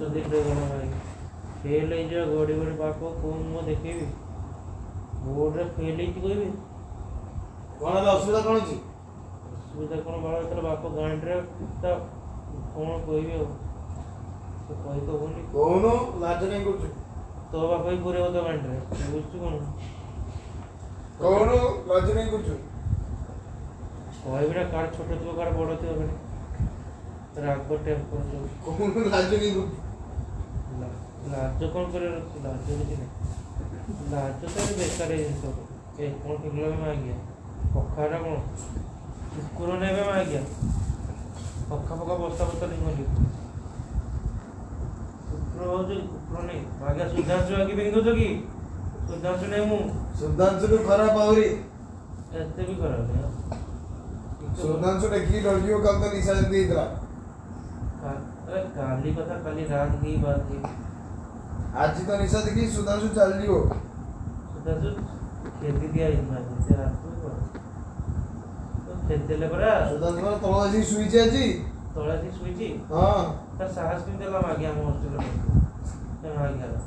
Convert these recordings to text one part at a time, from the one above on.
ಚದಿದ್ರೆ ಗುಣವಾಗಿ ಫೇಲೈಜ ಗೋಡಿಗಳು ಪಾಕೋ ಕೋಮೋ ଦେଖେଇବି ବୋର୍ଡରେ ଫେଲ୍ ହେଇଛି କହିବି କ'ଣ ହେଲା ଅସୁବିଧା କ'ଣ ଅଛି ଅସୁବିଧା କ'ଣ ବାଳ ଏଥର ବାପ ଗାଣ୍ଡିରେ ତା କ'ଣ କହିବି ଆଉ ସେ କହି ତ ହଉନି କହୁନ ଲାଜ କାଇଁ କରୁଛୁ ତୋ ବାପ ହିଁ ପୁରେଇବ ତୋ ଗାଣ୍ଡିରେ ବୁଝୁଛୁ କ'ଣ କହୁନ ଲାଜ କାଇଁ କରୁଛୁ କହିବି ନା କାହାର ଛୋଟ ଥିବ କାହାର ବଡ଼ ଥିବ ରାଗ ଟେମ୍ପର କହୁନ ଲାଜ କାଇଁ କରୁଛୁ ন্যায্যকর করে রাখছি ন্যায্য দেখি না ন্যায্যতারে ବେକାରୀ ଜିନିଷ ଏ କ'ଣ କିଣିଲ ବି ଆଜ୍ଞା ପଖାଟା କ'ଣ କୁକୁର ନେବେ ଆଜ୍ଞା ପଖା ପଖା ବସ୍ତା ବସ୍ତା ନେଇ ଗଲି କୁକୁର ହେଉଛି କୁକୁର ନେଇ ଆଜ୍ଞା ସୁଧାଂଶୁ ଆଗି ପିନ୍ଧୁଛ କି ସୁଧାଂଶୁ ନେଇ ମୁଁ ସୁଧାଂଶୁଠୁ ଖରାପ ଆହୁରି ଏତେ ବି ଖରାପ ସୁଧାଂଶୁ ଦେଖିକି ଡରିଯିବ କାମ ତ ନିଶା ଯେମିତି ହେଇଥିଲା અરે કાલની બધા કાલની રાત ની વાત છે આજે તો નિશા દેખી સુધા સુ ચાલ લીઓ સુધા સુ ખેતી દિયા ઇમરજન્સી રાત કો તો ખેતી લે પરા સુધા સુ તળાજી સુઈ છે જી તળાજી સુઈ જી હા તાર સાહસ કી દેલા માગ્યા મો હોસ્ટેલ મે આ ગયા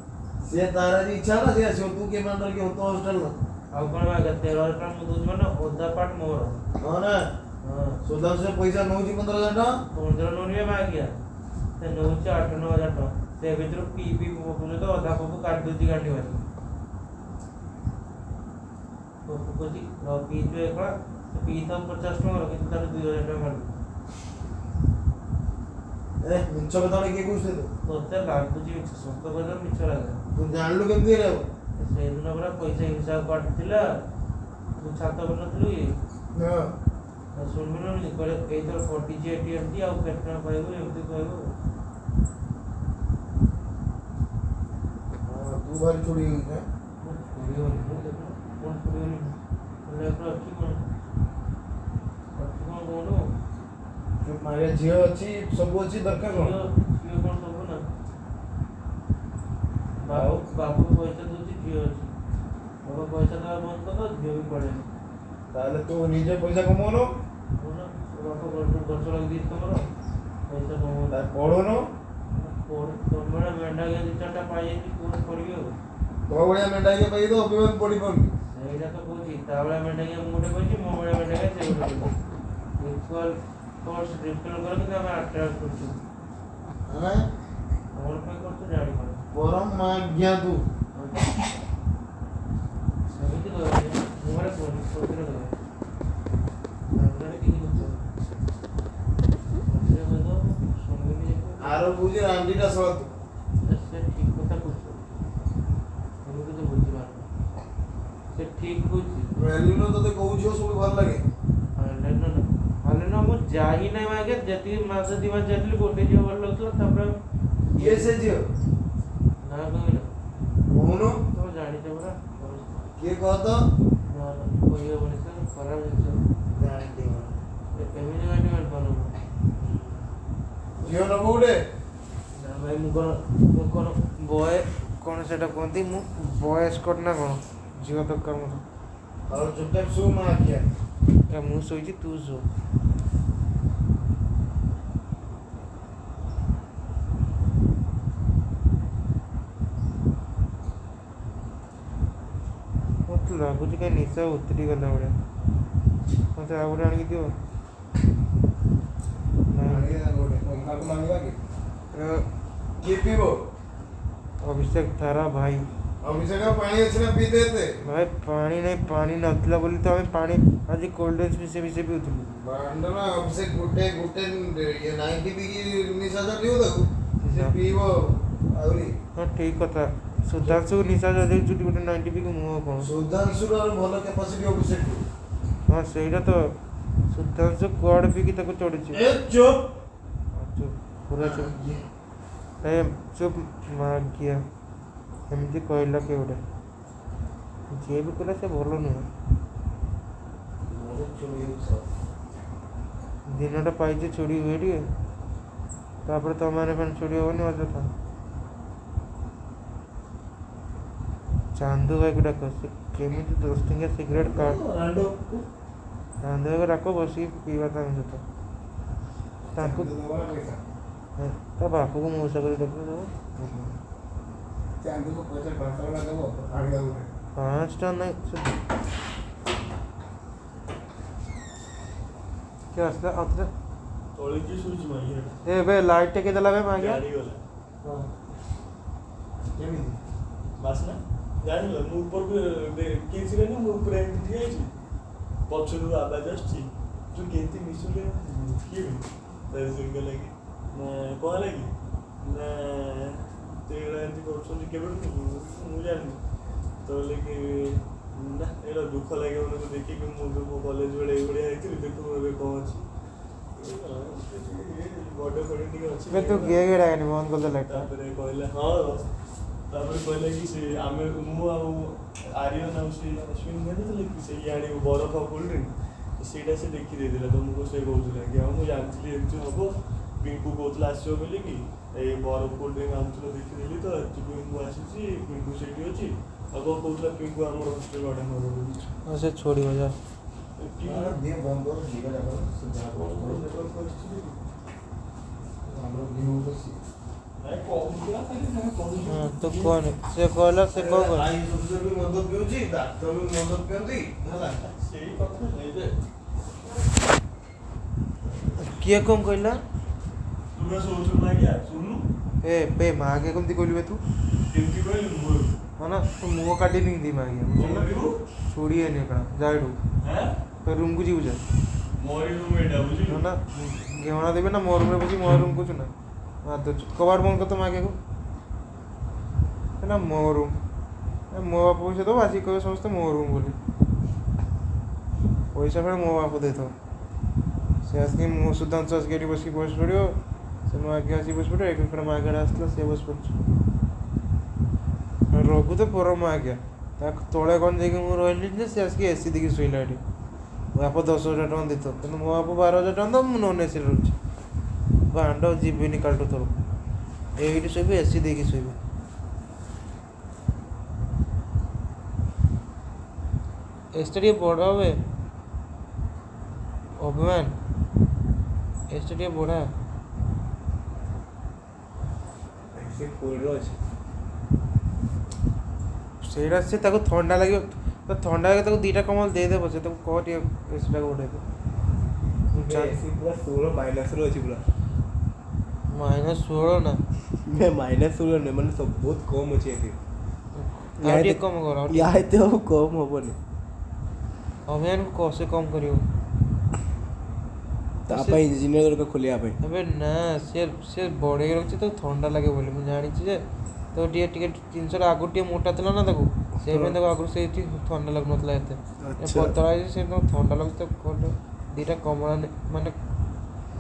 સે તારા જી ઈચ્છા ના સે સો તું કે મંડળ કે હોતો હોસ્ટેલ માં આવ પણ માગે તેરો પણ મુ દુજ મને ઓધા પાટ મોર હા ને સુધા સે પૈસા નોજી 15000 ટકા 15000 નોની મે માગ્યા त्यांना उंच अठ्ठावन्न वजा अठरा त्याभितर पी बी पूर्ण अध्यापक काटबुद्धी काढली वाली প্রতি পিএইচ ব্যয় করা তো পিএইচ দাম পঞ্চাশ টাকা হলো কিন্তু তাহলে দুই হাজার টাকা লাগবে মিচ্ছর তাহলে কে কইছে তো তোতে লাখ বুঝি মিচ্ছর সত্য কথা মিচ্ছর আছে তুই জানলো কেমনি রে সেই দিন আমরা পয়সা হিসাব করছিলা তুই ছাত্র বলছিলি হ্যাঁ ಸುಮ್ಮನೆ ಕೊಲೆ ಈ ಥರ forty G T F T ಅವು ಕಟ್ಟ ಕೊಯ್ದು ಎಫ್ಟಿ ಕೊಯ್ದು दो बार चोरी हुई है चोरी हो रही है कौन चोरी हो रही है लेकर अच्छी मन अच्छी मन बोलो जो मारे झियो अच्छी सब अच्छी दरकार कौन झियो कौन सब ना बाबू बाबू पैसा दो झियो तो अच्छी बाबा पैसा दवा बंद करो झियो भी पड़े ताले तो नीचे पैसा कमाओ পড়নো తోబడే మెంటాయి పోయిదో ఉపయోగం పడిపోండి తోబడే మెంటాయి మూడే పోయి మొబడే మెంటాయి చేయడం రిచువల్ కోర్స్ రిచువల్ కొరకు మనం అట్రాక్ట్ করছি হ্যাঁ আমার পে করতে জানি পরম মাজ্ঞাতু আমি বুঝি না আন্ডিটা সরাতে ঠিক কথা বলছো আমি তো বুঝতে পারবো সে ঠিক বুঝছি ভ্যালুটা তোতে কৌছো শুনে ভালো লাগে ହଲେନ ମୁଁ ଯାଇନାହିଁ ଆଜ୍ଞା ଯେତିକି ମାସ ଦୁଇ ମାସ ଯାଇଥିଲି ଗୋଟେ ଝିଅ ଭଲ ଲାଗୁଥିଲା ତାପରେ କିଏ ସେ ଝିଅ ନା କହିଲ କହୁନ ତମେ ଜାଣିଛ ପରା କିଏ କହ ତ କହିହବନି ସାର୍ ଖରାପ ଜିନିଷ ଜାଣିଥିବ ଏମିତି ଝିଅ ନବ ଗୋଟେ ଭାଇ ମୁଁ କ'ଣ ମୁଁ କ'ଣ ବୟ କ'ଣ ସେଇଟା କୁହନ୍ତି ମୁଁ ବୟସ୍କଟ ନା କ'ଣ ଝିଅ ଦରକାର ମୋର ଆଉ ଜୋତା ଶୁ ମା ଆଖିଆ ମୁଁ ଶୋଇଛି ତୁ ଶୋ ମୋତେ ଲାଗୁଛି କାହିଁ ନିଶା ଉତରି ଗଲା ଭଳିଆ ମୋତେ ଆଉ ଗୋଟେ ଆଣିକି ଦିଅ Yeah. केपी बोर्ड अभिषेक थारा भाई अभिषेक का पानी अच्छे ना पीते थे भाई पानी नहीं पानी ना अतला बोली तो हमें पानी आज कोल्ड ड्रिंक्स में से भी से भी उतरी बांडा तो हाँ, अभिषेक गुटे गुटे ये 90 की निशा जा लियो देखो से वो आवरी हां ठीक कथा सुधांशु निशा जा देउ जुटी गुटे 90 की मुह कोन सुधांशु रो भलो कैपेसिटी अभिषेक हां सेटा तो सुधांशु कोड पी की तक चढ़ी ए चुप हाँ, चुप पूरा चुप हाँ, मैं चुप मार गया एमती कहला केवड़े ଯିଏ ବି କହିଲା ସେ ଭଲ ନୁହେଁ ଦିନଟା ପାଇଛି ଚୋରି ହୁଏ ଟିକେ ତାପରେ ତମମାନେ ଫେନ୍ ଚୋରି ହେବନି ଅଯଥା ଚାନ୍ଦୁ ଭାଇକୁ ଡାକ ସେ କେମିତି ଦଶ ଟଙ୍କିଆ ସିଗାରେଟ୍ କାର୍ଡ଼ ଚାନ୍ଦୁ ଭାଇକୁ ଡାକ ବସିକି ପିଇବା ତାଙ୍କ ସହିତ ତାଙ୍କୁ হ্যাঁ, বাবা হুকুম মশা করে দেখবো দেবো পাঁচটা নাই क्या रास्ता आता थोड़ी की सूच मांगी ए बे लाइट के दला में मांगी गाड़ी वाला हां बस ना জানি না মুখ পর গিয়েছিলে না মুখ পরে ঠিক আছে বছর আদা যাচ্ছি তুই গেতে মিশুলে কি তাই え બોલે કે ને તેલાંજી કોસું કે કે બધું મુ જાન તો લે કે નહી એલો દુખ લાગે ઉને દેખી કે મુ જો કોલેજ વળે એ બળિયા એચ્યુલી દેખું એ કો છે બોર્ડર પડી ની છે વે તો ગે ગેડે આની મોન કળતો લાગતો ત્યારે કોલે હા ત્યારે કોલે કે અમે ઉમો આрио નામ છે અશ્વિન મેદજ લખી છે યારી બરો ફુલિંગ તો સીડ છે દેખી દેલા તો મુ કો સે બોલું કે હું એક્ચ્યુલી એચ્યુ હો পিঙ্কু কোচলা ଆସିବ ବୋଲିକି ଏଇ এই বড় কোল্ড ড্রিঙ্ক ଆଣୁଥିଲୁ ଦେଖିଦେଲି ତ ଏଠି ପିଙ୍କୁ ଆସିଛି ପିଙ୍କୁ ସେଠି ଅଛି ଆଉ କ'ଣ କହୁଥିଲା ପିଙ୍କୁ ଆମର ହଷ୍ଟେଲ ଅର୍ଡ଼ର ମୋର ସେ ଛୋଡ଼ିବ ଯା ତୁ କହନି ସେ କହିଲା ସେ କ'ଣ କହ ମଦ ପିଉଛି ଡାକ୍ତର ବି ମଦ ପିଅନ୍ତି ହେଲା ସେଇ କଥା କିଏ କ'ଣ କହିଲା तुला सोचून नाही ए पे मागे कोणती कोली बे तू कोली मोर हो ना तू मुवा काढी नाही दी मागे सोडी आहे नेकडा जाडू पर रूम कुची उजा मोरी रूम एडा बुझी हो ना घेवणा देबे ना मोर में बुझी मोर रूम को चुना हां तो कबाड़ बंद करतो मागे को ना मोर रूम ମୋ ବାପା ପଇସା ଦେବ ଆଜି କହିବେ ସମସ୍ତେ ମୋ ରୁମ୍ ବୋଲି ପଇସା ଫେରେ ମୋ ବାପା ଦେଇଥିବ ସେ ଆସିକି ମୋ ସୁଧାଂଶ ଆସିକି ଏଠି ବସିକି ବସି छोड़ियो సినిమాకి చూపించుకుంటే ఇక్కడ మాగాడేస్తున్నా చూపించు రొగ్గుతో పూర్వం మాగా నాకు తోడేకొని దిగి మూడు రోజుల సిఎస్కి ఎస్సీ దిగి సూయిలాడి ମୋ ବାପ ଦଶ ହଜାର ଟଙ୍କା ଦେଇଥିବ କିନ୍ତୁ ମୋ ବାପ ବାର ହଜାର ଟଙ୍କା ତ ମୁଁ ନନ୍ ଏସିରେ ରହୁଛି ବାଣ୍ଡ ଯିବିନି କାଲିଠୁ ତଳୁ ଏଇଠି ଶୋଇବି ଏସି ଦେଇକି ଶୋଇବି ଏସିଟା ଟିକେ ବଡ଼ ହୁଏ ଅଭିମାନ ଏସିଟା ଟିକେ ବଢ଼ା ସେ କୋଲ୍ଡର ଅଛି ସେଇଟା ସେ ତାକୁ ଥଣ୍ଡା ଲାଗିବ ତ ଥଣ୍ଡା ଲାଗିବ ତାକୁ ଦୁଇଟା କମଳ ଦେଇଦେବ ସେ ତାକୁ କହ ଟିକେ ଏସିଟାକୁ ଉଠେଇବ ପୁରା ଷୋହଳ ମାଇନସ୍ରେ ଅଛି ପୁରା ମାଇନସ୍ ଷୋହଳ ନା ମାଇନସ୍ ଷୋହଳ ନୁହେଁ ମାନେ ସବୁ ବହୁତ କମ୍ ଅଛି ଏଠି କମ୍ କର ଏହା ଏତେ ଆଉ କମ୍ ହେବନି ଅଭିଯାନକୁ ସେ କମ୍ କରିବ આપા એન્જિનિયર લોકો ખોલી આપે હવે ના ସେ ସେ ବଢ଼େଇ ରଖିଛି ତ ଥଣ୍ଡା ଲାଗେ ବୋଲି ମୁଁ ଜାଣିଛି ଯେ ତ ଟିକେ ଟିକେ ଜିନିଷଟା ଆଗରୁ ଟିକେ ମୋଟା ଥିଲା ନା ତାକୁ ସେଇ ପାଇଁ ତାକୁ ଆଗରୁ ସେଇଠି ଥଣ୍ଡା ଲାଗୁନଥିଲା ଏତେ ପତଳା ହେଇଛି ସେ ତାକୁ ଥଣ୍ଡା ଲାଗୁଛି ତାକୁ ଦୁଇଟା କମଳା ମାନେ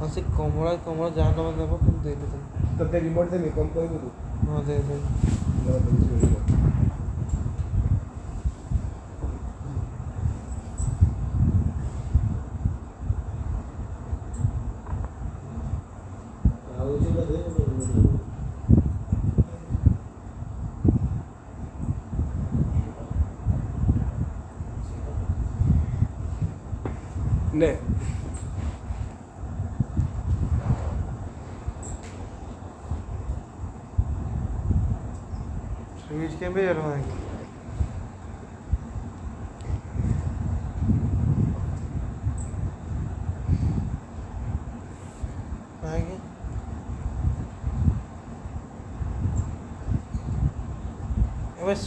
ହଁ ସେ କମଳା କମଳା ଯାହା ନେବ ନେବ କିନ୍ତୁ ଦେଇଦେବି ହଁ ଦେଇଦେବି নে সুইচ কেমবে এর হয় आगे এবার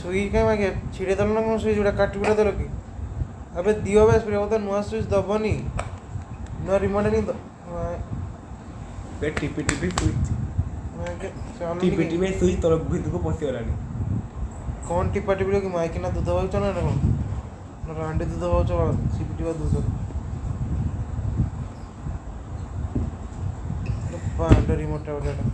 সুইচ কেমন আগে ছিঁড়ে দিল না কোনো সুইচ ওটা কাট করে দিল কি ଏବେ ଦିଅ ବେ ପ୍ରେମତା ନୂଆ ସୁଇଚ୍ ଦେବନି ନୂଆ ରିମୋଟ୍ ଆଣି ଟିପି ଟିପି ସୁଇଚ୍ ଟିପି ଟିପି ସୁଇଚ୍ ତଳ ଭିତରକୁ ପଶିଗଲାଣି କ'ଣ ଟିପା ଟିପି କି ମାଇକିନା ଦୁଧ ପାଉଛ ନା କ'ଣ ନା ରାଣ୍ଡି ଦୁଧ ପାଉଛ ଟିପି ଟିପା ଦୁଧ ପାଣ୍ଡ ରିମୋଟ୍ଟା ଗୋଟେ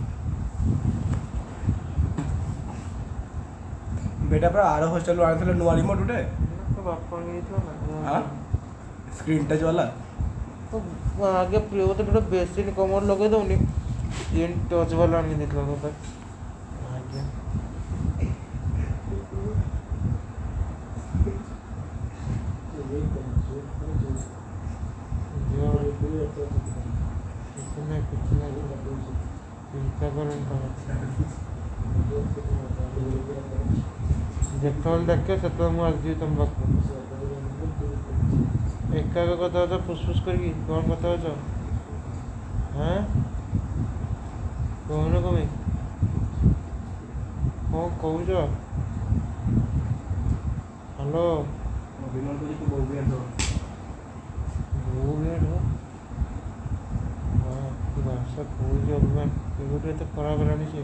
बेटा पर आर हॉस्टल वाले थे नुआ रिमोट उठे स्क्रीन टच वाला तो आगे प्ले होता थोड़ा बेसिन कमर लगे तो उन्हें स्क्रीन टच वाला नहीं दिख रहा था चिंता करें রেক্টল দেখে সেতলা মুখ দিয়ে তম্বাকু একাবে কথা হতো ফুসফুস করি কোন কথা হতো হ্যাঁ কমে কমে କ'ଣ କହୁଛ ହ୍ୟାଲୋ ଭାଷା କହୁଛି ଅଭିମାନ କେବେଠୁ ଏତେ ଖରାପ ହେଲାଣି ସେ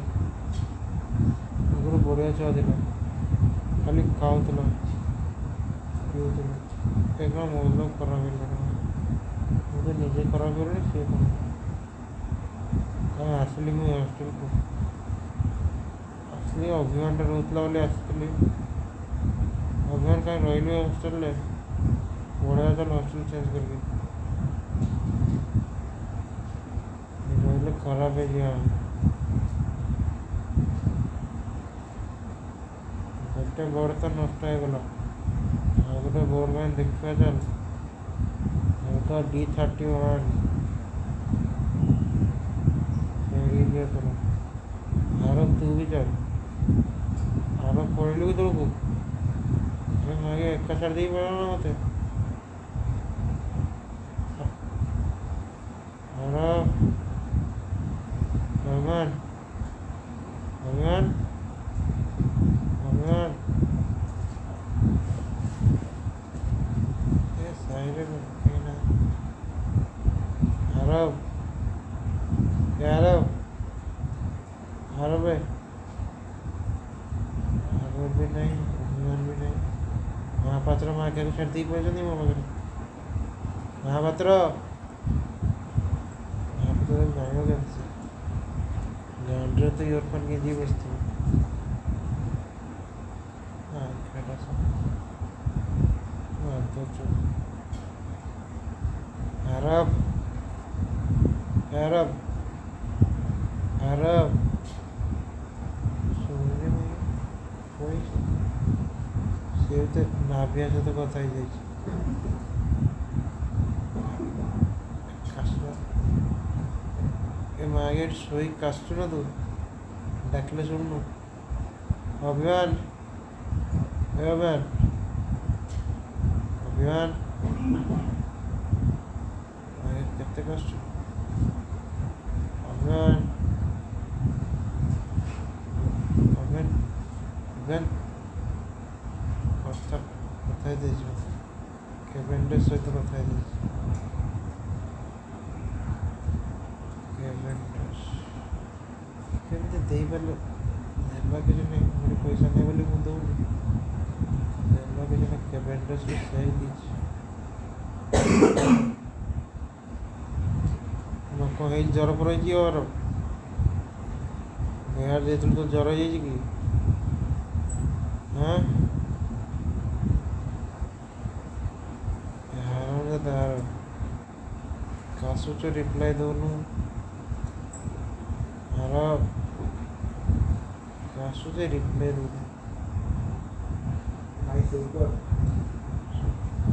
ଆଗରୁ ବଢ଼ିଆ ଛୁଆ ଥିଲା అని కావుతున్న యూతులు ఎక్కడ మూలలో కుర్ర వెళ్ళడం ఇది నిజ కుర్ర వెళ్ళి చేయకుండా అసలు అసలు అసలు అభిమాన రూట్లో ఉండే అసలు అభిమాన్ కానీ రైల్వే హాస్టల్లే గోడవేతలు హాస్టల్ చేయించగలిగింది రైలు ఖరాబ్ అయ్యాను ଗୋଟେ ବୋର୍ଡ଼ ତ ନଷ୍ଟ ହେଇଗଲା ଆଉ ଗୋଟେ ବୋର୍ଡ଼ ପାଇଁ ଦେଖିବା ଚାଲ ଆଉ ତ ଡି ଥାର୍ଟି ୱାନ୍ ଇଏ କର ଆର ତୁ ବି ଚାଲ ଆର ପଡ଼ିଲୁ କି ତଳକୁ ଆଗେ ଏକା ଛାଡ଼ି ଦେଇକି ପଳେଇଲା ନା ମୋତେ ଆର ରହମାନ ବି ନାହିଁ ଅଭିମାନ ବି ନାହିଁ ମହାପାତ୍ର ମୋ ଆଗରେ ଛାଡ଼ି ଦେଇକି ପଳେଇଛନ୍ତି ମୋ ପାଖରେ ମହାପାତ୍ର ମହାପାତ୍ର ଜାଣିବ କେମିତି ଗାଡ଼ିରେ ତ ଇୟରଫୋନ୍ କିଣିକି ବସିଥିବ ଆଖାଟା ସବୁ Arab Arab Arab সাথে নাভিয়ার সাথে কথা যাইছি মায়ের সই কাস্ট না তো ডাকলে শুনল অভিমান অভিমান অভিমান মায়ের দেখতে কাশছ ଦେଲେ ନେବାକୁ ଜଣେ ଗୋଟେ ପଇସା ନାହିଁ ବୋଲି ମୁଁ ଦେଉନି ନେବାକୁ ଜଣେ କେବେ ଇଣ୍ଡଷ୍ଟ୍ରି ସେଇ ଦେଇଛି ଲୋକ ହେଇଛି ଜ୍ୱର ପର ହେଇଛି ଘର ବିହାର ଯାଇଥିଲୁ ତ ଜ୍ୱର ହେଇଯାଇଛି କି ହଁ ତାର କାଶୁଛୁ ରିପ୍ଲାଏ ଦେଉନୁ ଆର sugerire benvenuti. আমি সই কর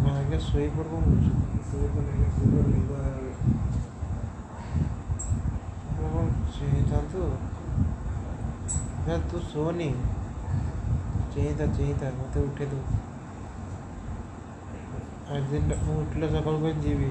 আমাকে সই করবো সই করে সই করে চেহিতা তো তো সোনি চেহিতা চেহিতা মতে উঠে তো একদিন উঠলে সকাল করে যাবি